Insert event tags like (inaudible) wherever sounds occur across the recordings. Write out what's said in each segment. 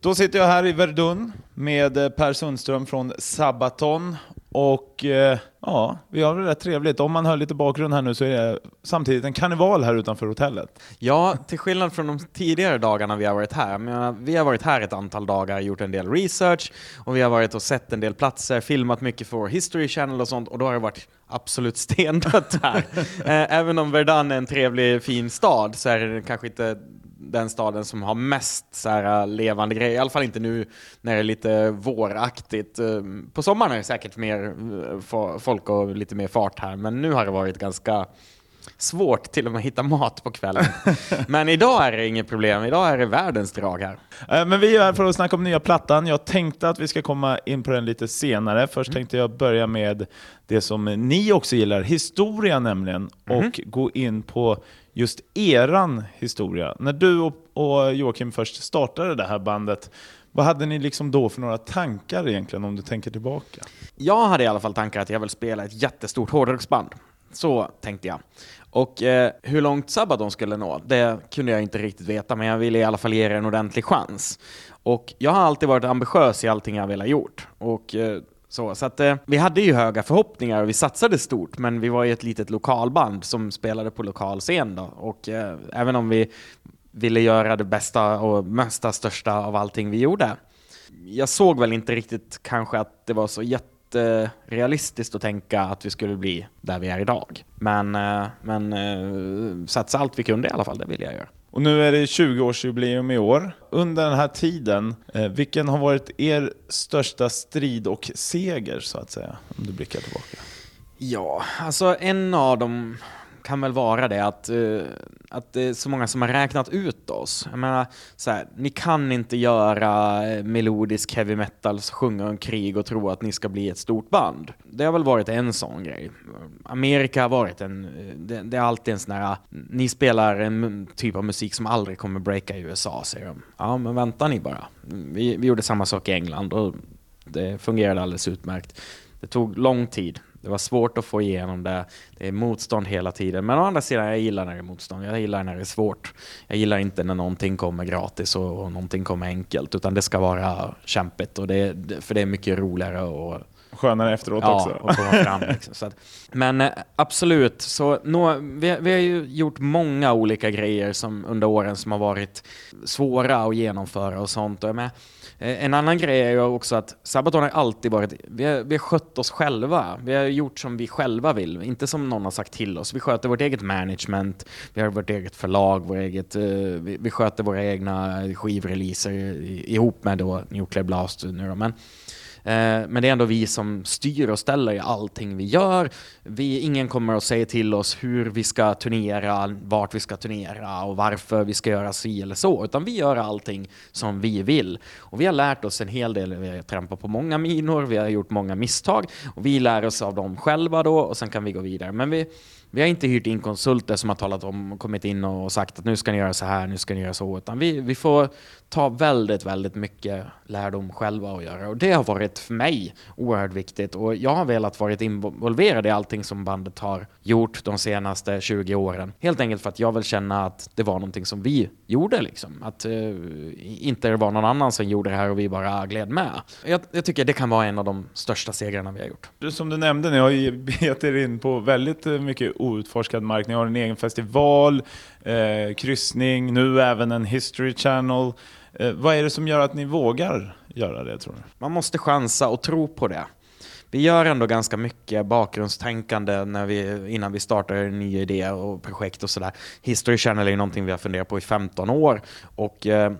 Då sitter jag här i Verdun med eh, Per Sundström från Sabaton och eh, ja, vi har det rätt trevligt. Om man hör lite bakgrund här nu så är det samtidigt en karneval här utanför hotellet. Ja, till skillnad från de tidigare dagarna vi har varit här. Men vi har varit här ett antal dagar, gjort en del research och vi har varit och sett en del platser, filmat mycket för vår History Channel och sånt och då har det varit absolut (laughs) stendött här. Eh, även om Verdun är en trevlig, fin stad så är det kanske inte den staden som har mest så här, äh, levande grejer, i alla fall inte nu när det är lite våraktigt. Äh, på sommaren är det säkert mer äh, folk och lite mer fart här, men nu har det varit ganska svårt till och med att hitta mat på kvällen. (laughs) Men idag är det inget problem, idag är det världens drag här. Men vi är här för att snacka om nya plattan. Jag tänkte att vi ska komma in på den lite senare. Först mm. tänkte jag börja med det som ni också gillar, historia nämligen, mm. och gå in på just eran historia. När du och, och Joakim först startade det här bandet, vad hade ni liksom då för några tankar egentligen om du tänker tillbaka? Jag hade i alla fall tankar att jag vill spela ett jättestort hårdrocksband. Så tänkte jag. Och eh, hur långt Sabaton skulle nå, det kunde jag inte riktigt veta, men jag ville i alla fall ge det en ordentlig chans. Och jag har alltid varit ambitiös i allting jag velat gjort. Och eh, så, så att, eh, vi hade ju höga förhoppningar och vi satsade stort, men vi var ju ett litet lokalband som spelade på lokal scen då. Och eh, även om vi ville göra det bästa och mesta största av allting vi gjorde, jag såg väl inte riktigt kanske att det var så jätterealistiskt att tänka att vi skulle bli där vi är idag. Men, eh, men eh, satsa allt vi kunde i alla fall, det ville jag göra. Och nu är det 20-årsjubileum i år. Under den här tiden, eh, vilken har varit er största strid och seger så att säga? Om du blickar tillbaka. Ja, alltså en av dem kan väl vara det att, eh, att det är så många som har räknat ut oss. Jag menar, så här, ni kan inte göra eh, melodisk heavy metal, sjunga om krig och tro att ni ska bli ett stort band. Det har väl varit en sån grej. Amerika har varit en, eh, det, det är alltid en sån här, ni spelar en typ av musik som aldrig kommer breaka i USA, säger de. Ja, men vänta ni bara. Vi, vi gjorde samma sak i England och det fungerade alldeles utmärkt. Det tog lång tid. Det var svårt att få igenom det. Det är motstånd hela tiden. Men å andra sidan, jag gillar när det är motstånd. Jag gillar när det är svårt. Jag gillar inte när någonting kommer gratis och, och någonting kommer enkelt. Utan det ska vara kämpigt. Och det, för det är mycket roligare och skönare efteråt ja, också. Och komma fram, liksom. så att, men eh, absolut, så nå, vi, vi, har ju gjort många olika grejer som, under åren som har varit svåra att genomföra och sånt. Och med, Eh, en annan grej är ju också att Sabaton har alltid varit, vi har, vi har skött oss själva. Vi har gjort som vi själva vill, inte som någon har sagt till oss. Vi sköter vårt eget management, vi har vårt eget förlag, vår eget, uh, vi, vi, sköter våra egna skivreleaser ihop med då Nuclear Blast nu då. Men, Eh, Eh, men det är ändå vi som styr och ställer i allting vi gör. Vi, ingen kommer att säga till oss hur vi ska turnera, vart vi ska turnera och varför vi ska göra si eller så, utan vi gör allting som vi vill. Och vi har lärt oss en hel del, vi har trampat på många minor, vi har gjort många misstag och vi lär oss av dem själva då och sen kan vi gå vidare. Men vi, vi har inte hyrt in konsulter som har talat om, kommit in och sagt att nu ska ni göra så här, nu ska ni göra så, utan vi, vi får ta väldigt, väldigt mycket lärdom själva och göra. Och det har varit för mig oerhört viktigt och jag har velat varit involverad i allting som bandet har gjort de senaste 20 åren. Helt enkelt för att jag vill känna att det var någonting som vi gjorde liksom. Att uh, inte det var någon annan som gjorde det här och vi bara gled med. Jag, jag, tycker det kan vara en av de största segrarna vi har gjort. Som du nämnde, ni har ju (laughs) gett er in på väldigt eh, mycket outforskad mark. Ni har en egen festival, eh, kryssning, nu även en History Channel. Eh, vad är det som gör att ni vågar göra det tror du? Man måste chansa och tro på det. Vi gör ändå ganska mycket bakgrundstänkande när vi, innan vi startar nya idéer och projekt och sådär. History Channel är ju någonting vi har funderat på i 15 år och eh,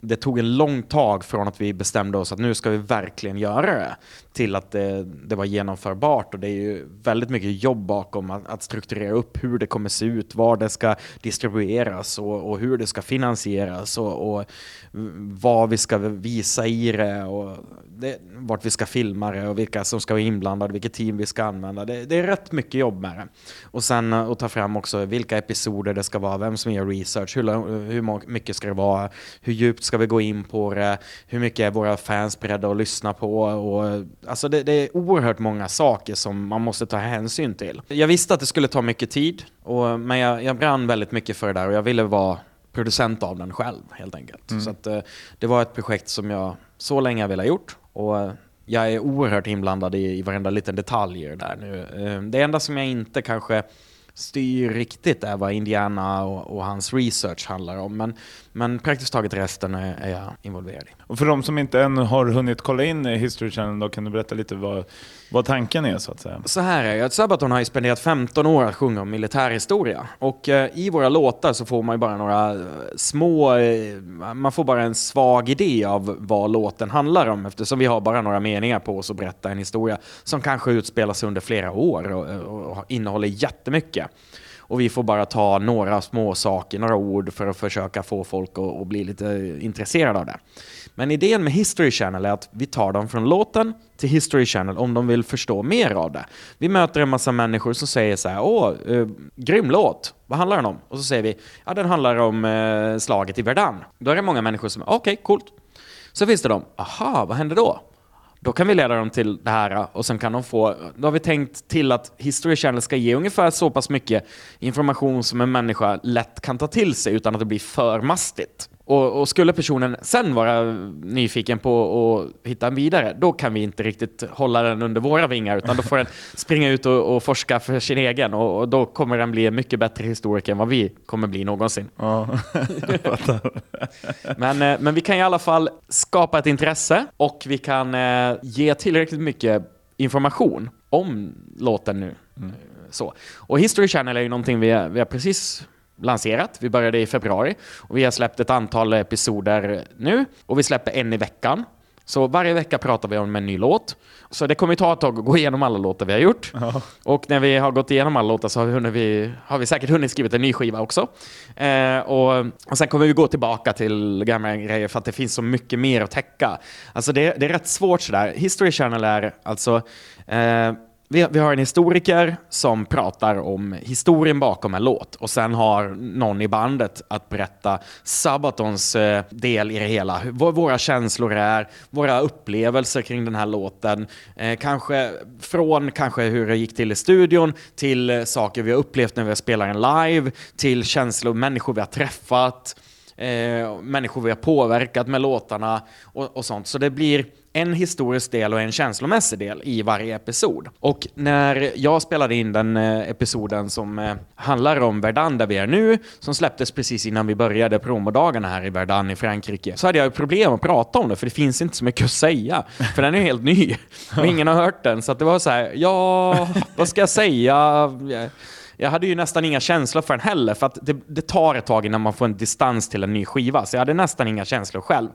det tog en lång tag från att vi bestämde oss att nu ska vi verkligen göra det till att det, det var genomförbart och det är ju väldigt mycket jobb bakom att, att strukturera upp hur det kommer se ut, var det ska distribueras och, och hur det ska finansieras och, och, vad vi ska visa i det och det, vart vi ska filma det och vilka som ska vara inblandade, vilket team vi ska använda. Det, det är rätt mycket jobb med det. Och sen eh, att ta fram också vilka episoder det ska vara, vem som gör research, hur, hur mycket ska det vara, hur djupt ska vi gå in på det, hur mycket är våra fans beredda att lyssna på och Alltså det, det, är oerhört många saker som man måste ta hänsyn till. Jag visste att det skulle ta mycket tid, och, men jag, jag brann väldigt mycket för det där och jag ville vara producent av den själv helt enkelt. Mm. Så att, eh, det var ett projekt som jag så länge jag ville ha gjort. Och eh, jag är oerhört inblandad i, i varenda liten detalj där nu. Eh, det enda som jag inte kanske styr riktigt är vad Indiana och, och, hans research handlar om. Men, men praktiskt taget resten är, är jag involverad i. Och för de som inte ännu har hunnit kolla in History Channel, då kan du berätta lite vad, vad tanken är så att säga? Så här är det, Sabaton har ju spenderat 15 år att sjunga om militärhistoria. Och eh, i våra låtar så får man ju bara några eh, små, eh, man får bara en svag idé av vad låten handlar om eftersom vi har bara några meningar på oss att berätta en historia som kanske utspelar sig under flera år och, och innehåller jättemycket. Och vi får bara ta några små saker, några ord för att försöka få folk att, att bli lite intresserade av det. Men idén med History Channel är att vi tar dem från låten till History Channel om de vill förstå mer av det. Vi möter en massa människor som säger så här, åh, eh, grym låt, vad handlar den om? Och så säger vi, ja den handlar om eh, slaget i Verdun. Då är det många människor som, okej, okay, coolt. Så finns det de, aha, vad händer då? Då kan vi leda dem till det här och sen kan de få, då har vi tänkt till att History Channel ska ge ungefär så pass mycket information som en människa lätt kan ta till sig utan att det blir för mastigt. Och, och, skulle personen sen vara nyfiken på att hitta en vidare, då kan vi inte riktigt hålla den under våra vingar, utan då får den (laughs) springa ut och, och forska för sin egen. Och, och, då kommer den bli en mycket bättre historiker än vad vi kommer bli någonsin. Ja, (laughs) men, eh, men vi kan i alla fall skapa ett intresse och vi kan eh, ge tillräckligt mycket information om låten nu. Mm. Så. Och History Channel är ju någonting vi, vi har precis lanserat. Vi började i februari och vi har släppt ett antal episoder nu och vi släpper en i veckan. Så varje vecka pratar vi om en ny låt. Så det kommer ta ett tag att gå igenom alla låtar vi har gjort. Ja. Och när vi har gått igenom alla låtar så har vi, har vi säkert hunnit skriva en ny skiva också. Eh, och, och sen kommer vi gå tillbaka till gamla grejer för att det finns så mycket mer att täcka. Alltså det, det är rätt svårt sådär. History Channel är alltså eh, vi, vi, har en historiker som pratar om historien bakom en låt och sen har någon i bandet att berätta Sabatons eh, del i det hela. Vad våra känslor är, våra upplevelser kring den här låten. Eh, kanske från kanske hur det gick till i studion till eh, saker vi har upplevt när vi spelar en live, till känslor, människor vi har träffat, eh, människor vi har påverkat med låtarna och, och sånt. Så det blir en historisk del och en känslomässig del i varje episod. Och när jag spelade in den eh, episoden som eh, handlar om Verdun där vi är nu, som släpptes precis innan vi började promodagarna här i Verdun i Frankrike, så hade jag problem att prata om det, för det finns inte så mycket att säga. För den är helt ny (laughs) och ingen har hört den. Så det var så här, ja, vad ska jag säga? Jag hade ju nästan inga känslor för den heller, för att det, det, tar ett tag innan man får en distans till en ny skiva, så jag hade nästan inga känslor själv.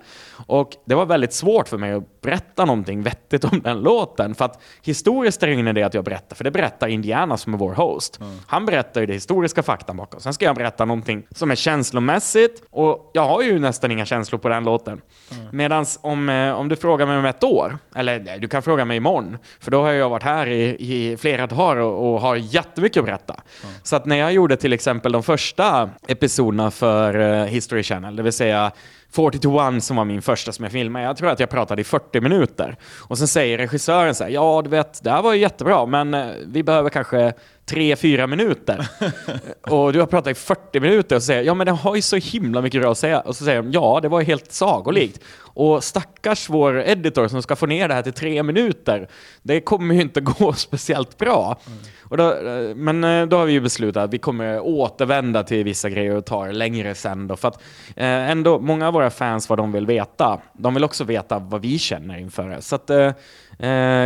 Och det var väldigt svårt för mig att berätta någonting vettigt om den låten, för att historiskt är det ingen idé att jag berättar, för det berättar Indiana som är vår host. Mm. Han berättar ju det historiska faktan bakom. Sen ska jag berätta någonting som är känslomässigt, och jag har ju nästan inga känslor på den låten. Mm. Medan om, eh, om du frågar mig om ett år, eller du kan fråga mig imorgon, för då har jag varit här i, i flera dagar och, och har jättemycket att berätta. Så att när jag gjorde till exempel de första episoderna för eh, History Channel, det vill säga 40 to 1 som var min första som jag filmade. Jag tror att jag pratade i 40 minuter. Och sen säger regissören så här, ja du vet, det här var ju jättebra, men eh, vi behöver kanske 3-4 minuter. (laughs) och du har pratat i 40 minuter och säger, ja men det har ju så himla mycket att säga. Och så säger de, ja det var ju helt sagolikt. Och stackars vår editor som ska få ner det här till tre minuter, det kommer ju inte (laughs) gå speciellt bra. Mm. Då, men eh, då har vi ju beslutat att vi kommer återvända till vissa grejer och ta det längre sen då. För att eh, ändå, många av våra fans, vad de vill veta, de vill också veta vad vi känner inför det. Så att eh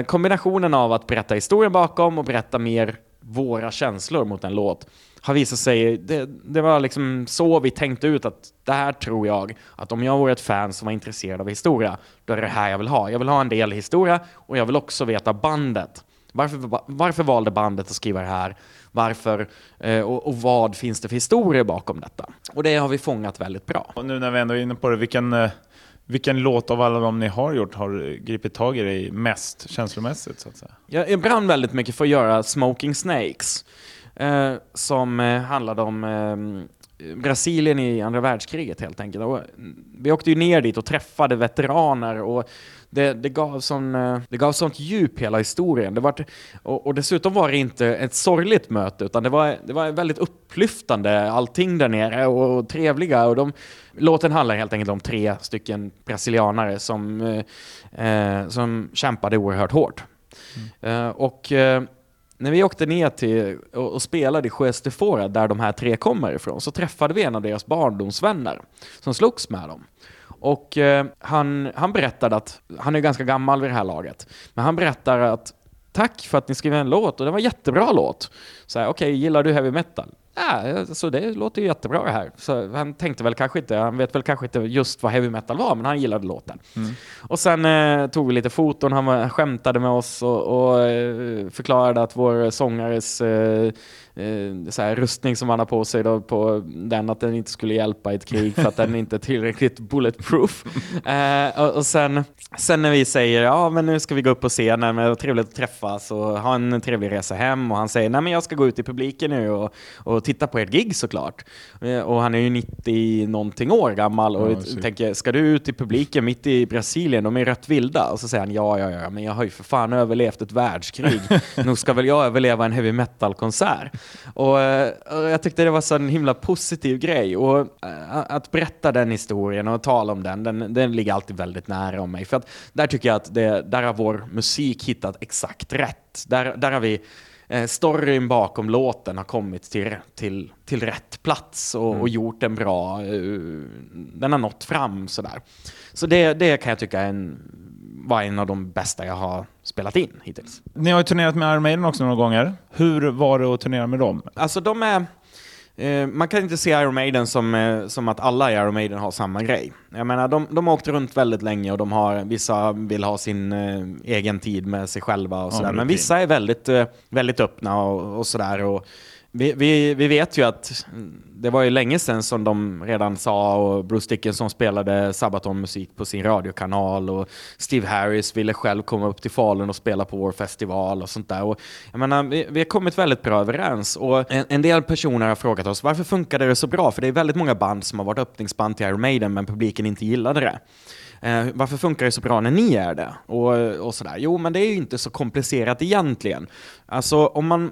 kombinationen av att berätta historien bakom och berätta mer våra känslor mot en låt har visat sig, det, det, var liksom så vi tänkte ut att det här tror jag, att om jag vore ett fan som var intresserad av historia, då är det här jag vill ha. Jag vill ha en del historia och jag vill också veta bandet. Varför, varför valde bandet att skriva det här? Varför eh, och, och, vad finns det för historia bakom detta? Och det har vi fångat väldigt bra. Och nu när vi ändå är inne på det, vilken, eh, vilken låt av alla de ni har gjort har gripit tag i dig mest känslomässigt? Så att säga? Jag, brann väldigt mycket för att göra Smoking Snakes. Eh, som eh, handlade om eh, Brasilien i andra världskriget helt enkelt. Och vi åkte ju ner dit och träffade veteraner och det, det, gav sån, eh, det gav sånt djup hela historien. Det var, och, och, dessutom var det inte ett sorgligt möte, utan det var, det var väldigt upplyftande, allting där nere, och, och trevliga. Och de, låten handlar helt enkelt om tre stycken brasilianare som, eh, eh som kämpade oerhört hårt. Mm. Eh, och eh, när vi åkte ner till och, och spelade i Sjöstefora, där de här tre kommer ifrån, så träffade vi en av deras barndomsvänner som slogs med dem. Och eh, han, han berättade att, han är ganska gammal vid det här laget, men han berättar att tack för att ni skrev en låt och det var en jättebra låt. Så okej, okay, gillar du heavy metal? Ja, alltså det låter ju jättebra det här. Så han tänkte väl kanske inte, han vet väl kanske inte just vad heavy metal var, men han gillade låten. Mm. Och sen eh, tog vi lite foton, han skämtade med oss och, och eh, förklarade att vår sångares eh, eh, så här, rustning som han har på sig då, på den, att den inte skulle hjälpa i ett krig för att den inte är tillräckligt bulletproof. (laughs) Eh, och, och, sen, sen när vi säger ja men nu ska vi gå upp på scenen, men det var trevligt att träffas och ha en trevlig resa hem och han säger nej men jag ska gå ut i publiken nu och, och titta på ert gig såklart. Eh, och han är ju 90 någonting år gammal och ja, tänker, ska du ut i publiken mitt i Brasilien, de är rätt vilda. Och så säger han ja, ja, ja, men jag har ju för fan överlevt ett världskrig. (laughs) Nog ska väl jag överleva en heavy metal-konsert. Och, eh, och, jag tyckte det var så en himla positiv grej. Och äh, att berätta den historien och tala om den, den, den ligger alltid väldigt nära om mig. För att där tycker jag att det, där har vår musik hittat exakt rätt. Där, där har vi eh, storyn bakom låten har kommit till, till, till rätt plats och, mm. och gjort den bra. Uh, den har nått fram sådär. Så det, det kan jag tycka är en var en av de bästa jag har spelat in hittills. Ni har ju turnerat med Iron Maiden också några gånger. Hur var det att turnera med dem? Alltså de är... Eh, man kan inte se Iron Maiden som, eh, som att alla i Iron Maiden har samma grej. Jag menar, de, de har åkt runt väldigt länge och de har, vissa vill ha sin eh, egen tid med sig själva och sådär. Ja, men vissa är väldigt, eh, väldigt öppna och, och sådär. Vi, vi, vi, vet ju att mm, det var ju länge sedan som de redan sa och Bruce Dickinson spelade Sabaton-musik på sin radiokanal och Steve Harris ville själv komma upp till Falun och spela på vår festival och sånt där. Och jag menar, vi, vi har kommit väldigt bra överens och en, en, del personer har frågat oss varför funkade det så bra? För det är väldigt många band som har varit öppningsband till Iron Maiden men publiken inte gillade det. Eh, varför funkar det så bra när ni är det? Och, och sådär. Jo, men det är ju inte så komplicerat egentligen. Alltså om man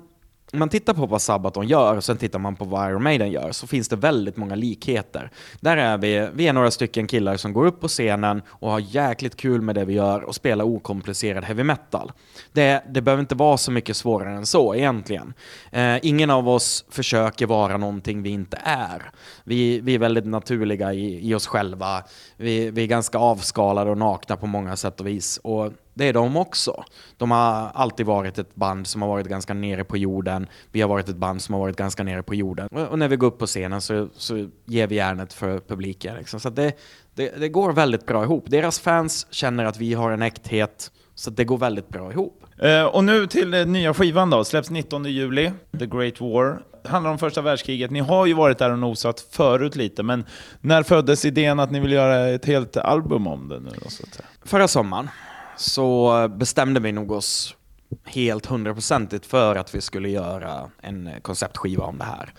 man tittar på vad Sabaton gör och sen tittar man på vad Iron Maiden gör så finns det väldigt många likheter. Där är vi, vi är några stycken killar som går upp på scenen och har jäkligt kul med det vi gör och spelar okomplicerad heavy metal. Det, det behöver inte vara så mycket svårare än så egentligen. Eh, ingen av oss försöker vara någonting vi inte är. Vi, vi är väldigt naturliga i, i oss själva. Vi, vi är ganska avskalade och nakna på många sätt och vis. Och det är de också. De har alltid varit ett band som har varit ganska nere på jorden. Vi har varit ett band som har varit ganska nere på jorden. Och när vi går upp på scenen så, så ger vi järnet för publiken. Liksom. Så det, det, det, går väldigt bra ihop. Deras fans känner att vi har en äkthet, så det går väldigt bra ihop. Uh, och nu till uh, nya skivan då, släpps 19 juli, The Great War. Handlar om första världskriget. Ni har ju varit där och nosat förut lite, men när föddes idén att ni vill göra ett helt album om det nu? Då, så att säga? Förra sommaren så bestämde vi nog oss helt hundraprocentigt för att vi skulle göra en konceptskiva om det här.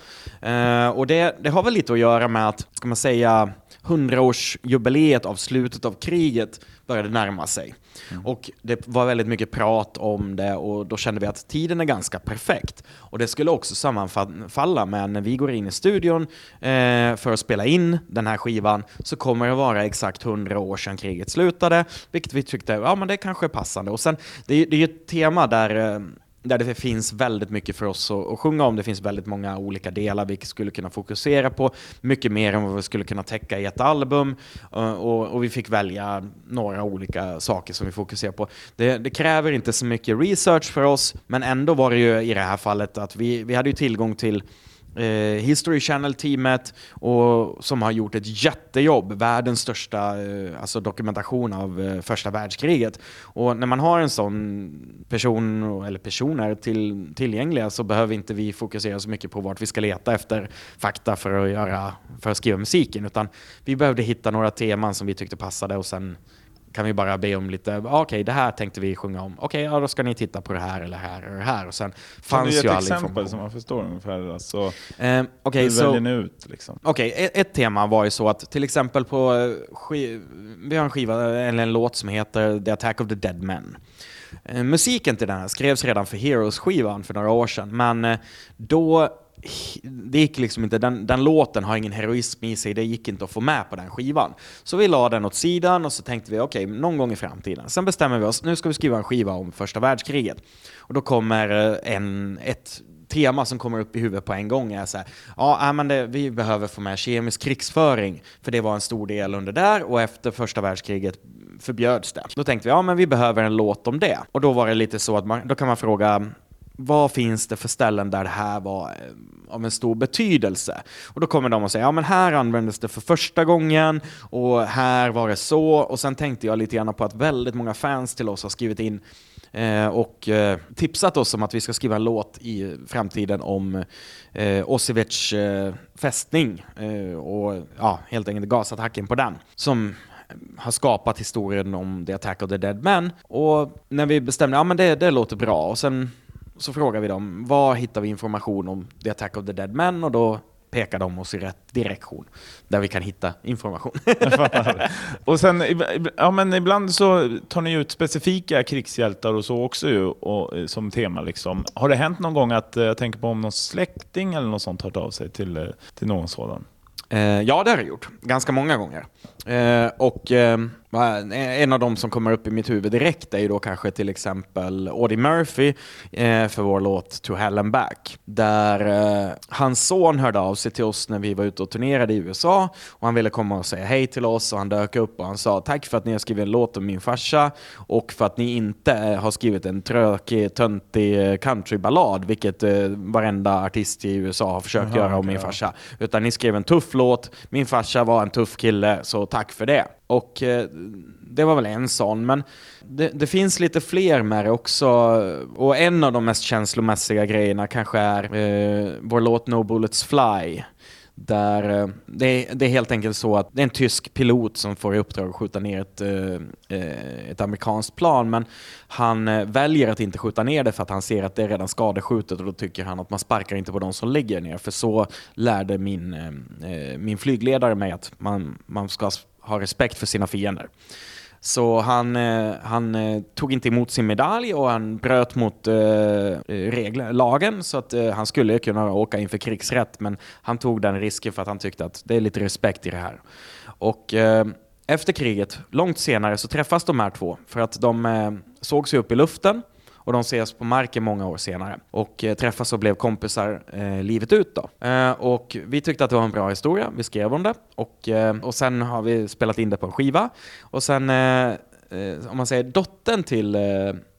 Eh, och det, det har väl lite att göra med att, ska man säga, hundraårsjubileet av slutet av kriget började närma sig. Mm. Och det var väldigt mycket prat om det och då kände vi att tiden är ganska perfekt. Och det skulle också sammanfalla med när vi går in i studion eh, för att spela in den här skivan så kommer det vara exakt hundra år sedan kriget slutade, vilket vi tyckte, ja men det kanske är passande. Och sen, det, det är ju ett tema där eh, där det finns väldigt mycket för oss att, att sjunga om. Det finns väldigt många olika delar vi skulle kunna fokusera på. Mycket mer än vad vi skulle kunna täcka i ett album. Eh, och, och, vi fick välja några olika saker som vi fokuserar på. Det, det, kräver inte så mycket research för oss, men ändå var det ju i det här fallet att vi, vi hade ju tillgång till eh, History Channel-teamet som har gjort ett jättejobb, världens största eh, alltså dokumentation av eh, första världskriget. Och när man har en sån person, eller personer till, tillgängliga så behöver inte vi fokusera så mycket på vart vi ska leta efter fakta för att, göra, för att skriva musiken, utan vi behövde hitta några teman som vi tyckte passade och sen kan vi bara be om lite, okej okay, det här tänkte vi sjunga om, okej okay, ja då ska ni titta på det här eller här eller här och sen fanns ju all information. Kan du ge ett exempel som man förstår ungefär? Alltså, eh, okay, hur väljer ni ut? Liksom? Okej, okay, ett, ett, tema var ju så att till exempel på, eh, vi har en skiva, eller en låt som heter The Attack of the Dead Men. Eh, musiken till den här skrevs redan för Heroes-skivan för några år sedan, men eh, då det gick liksom inte, den, den, låten har ingen heroism i sig, det gick inte att få med på den skivan. Så vi la den åt sidan och så tänkte vi okej, okay, någon gång i framtiden. Sen bestämmer vi oss, nu ska vi skriva en skiva om första världskriget. Och då kommer eh, en, ett tema som kommer upp i huvudet på en gång är så här, ja, äh, men det, vi behöver få med kemisk krigsföring, för det var en stor del under där och efter första världskriget förbjöds det. Då tänkte vi, ja men vi behöver en låt om det. Och då var det lite så att man, då kan man fråga, vad finns det för ställen där det här var eh, av en stor betydelse? Och då kommer de och säger, ja men här användes det för första gången och här var det så. Och sen tänkte jag lite grann på att väldigt många fans till oss har skrivit in eh, och eh, tipsat oss om att vi ska skriva en låt i framtiden om eh, Osivec eh, fästning eh, och ja, helt enkelt gasattacken på den. Som eh, har skapat historien om The Attack of the Dead Men. Och när vi bestämde, ja men det, det låter bra. Och sen så frågar vi dem, var hittar vi information om The Attack of the Dead Men? Och då pekar de oss i rätt direktion där vi kan hitta information. (laughs) och sen, ja, men ibland så tar ni ut specifika krigshjältar och så också ju, och, som tema. Liksom. Har det hänt någon gång att, eh, jag tänker på om någon släkting eller något sånt hört av sig till, eh, till någon sådan? Eh, ja, det har det gjort. Ganska många gånger. Eh, och eh, en av de som kommer upp i mitt huvud direkt är ju då kanske till exempel Audie Murphy eh, för vår låt To Hell and Back. Där eh, hans son hörde av sig till oss när vi var ute och turnerade i USA och han ville komma och säga hej till oss och han dök upp och han sa tack för att ni har skrivit en låt om min farsa och för att ni inte eh, har skrivit en trökig, töntig countryballad, vilket varenda artist i USA har försökt Aha, göra om min farsa. Utan ni skrev en tuff låt, min farsa var en tuff kille, så tack för det. Och eh, det var väl en sån, men det, det, finns lite fler med det också. Och en av de mest känslomässiga grejerna kanske är eh, vår låt No Bullets Fly. Där eh, det är, det, är, helt enkelt så att det är en tysk pilot som får i uppdrag att skjuta ner ett, eh, eh, ett amerikanskt plan, men han eh, väljer att inte skjuta ner det för att han ser att det är redan skadeskjutet och då tycker han att man sparkar inte på de som ligger ner. För så lärde min, eh, eh, min flygledare mig att man, man ska ha respekt för sina fiender. Så han, eh, han eh, tog inte emot sin medalj och han bröt mot eh, regler, lagen så att eh, han skulle kunna åka inför krigsrätt men han tog den risken för att han tyckte att det är lite respekt i det här. Och eh, efter kriget, långt senare, så träffas de här två för att de såg sig upp i luften och de ses på marken många år senare och eh, träffas och blev kompisar eh, livet ut. Då. Eh, och vi tyckte att det var en bra historia, vi skrev om det och, eh, och sen har vi spelat in det på en skiva och sen eh, eh om man säger dottern till eh,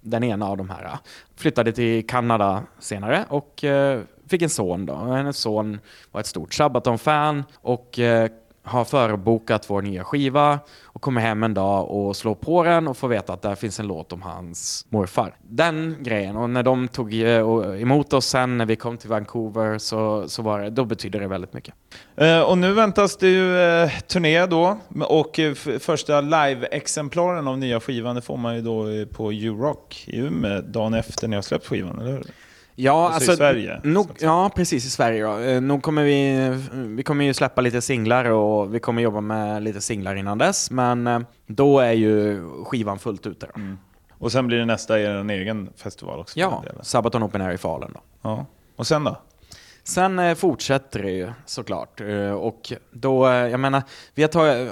den ena av de här flyttade till Kanada senare och fick en son då. Hennes son var ett stort Sabaton-fan och har förbokat vår nya skiva och kommer hem en dag och slår på den och får veta att där finns en låt om hans morfar. Den grejen, och när de tog eh, emot oss sen när vi kom till Vancouver så, så var det, då betydde det väldigt mycket. Eh, och nu väntas det ju eh, turné då och första live-exemplaren av nya skivan det får man ju då på U-Rock i Umeå dagen efter ni har släppt skivan, eller hur? Ja, alltså, alltså i Sverige? Nog, ja, precis i Sverige. Då. Eh, nog kommer vi, vi kommer ju släppa lite singlar och vi kommer jobba med lite singlar innan dess. Men eh, då är ju skivan fullt ute. Mm. Och sen blir det nästa er egen festival också? Ja, Sabaton Open Air i Falun. Då. Ja. Och sen då? Sen eh, fortsätter det ju såklart. Och då, jag menar, vi har tagit,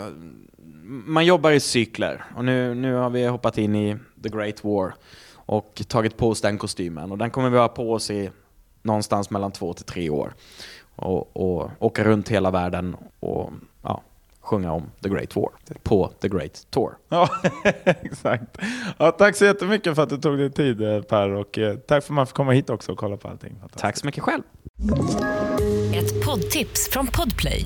man jobbar i cykler och nu, nu har vi hoppat in i The Great War och tagit på oss den kostymen. Och den kommer vi ha på oss i någonstans mellan två till tre år. Och, och åka runt hela världen och ja, sjunga om The Great War på The Great Tour. Ja, (laughs) exakt. Ja, tack så jättemycket för att du tog dig tid eh, Per och eh, tack för att man får komma hit också och kolla på allting. Tack så mycket själv. Ett poddtips från Podplay.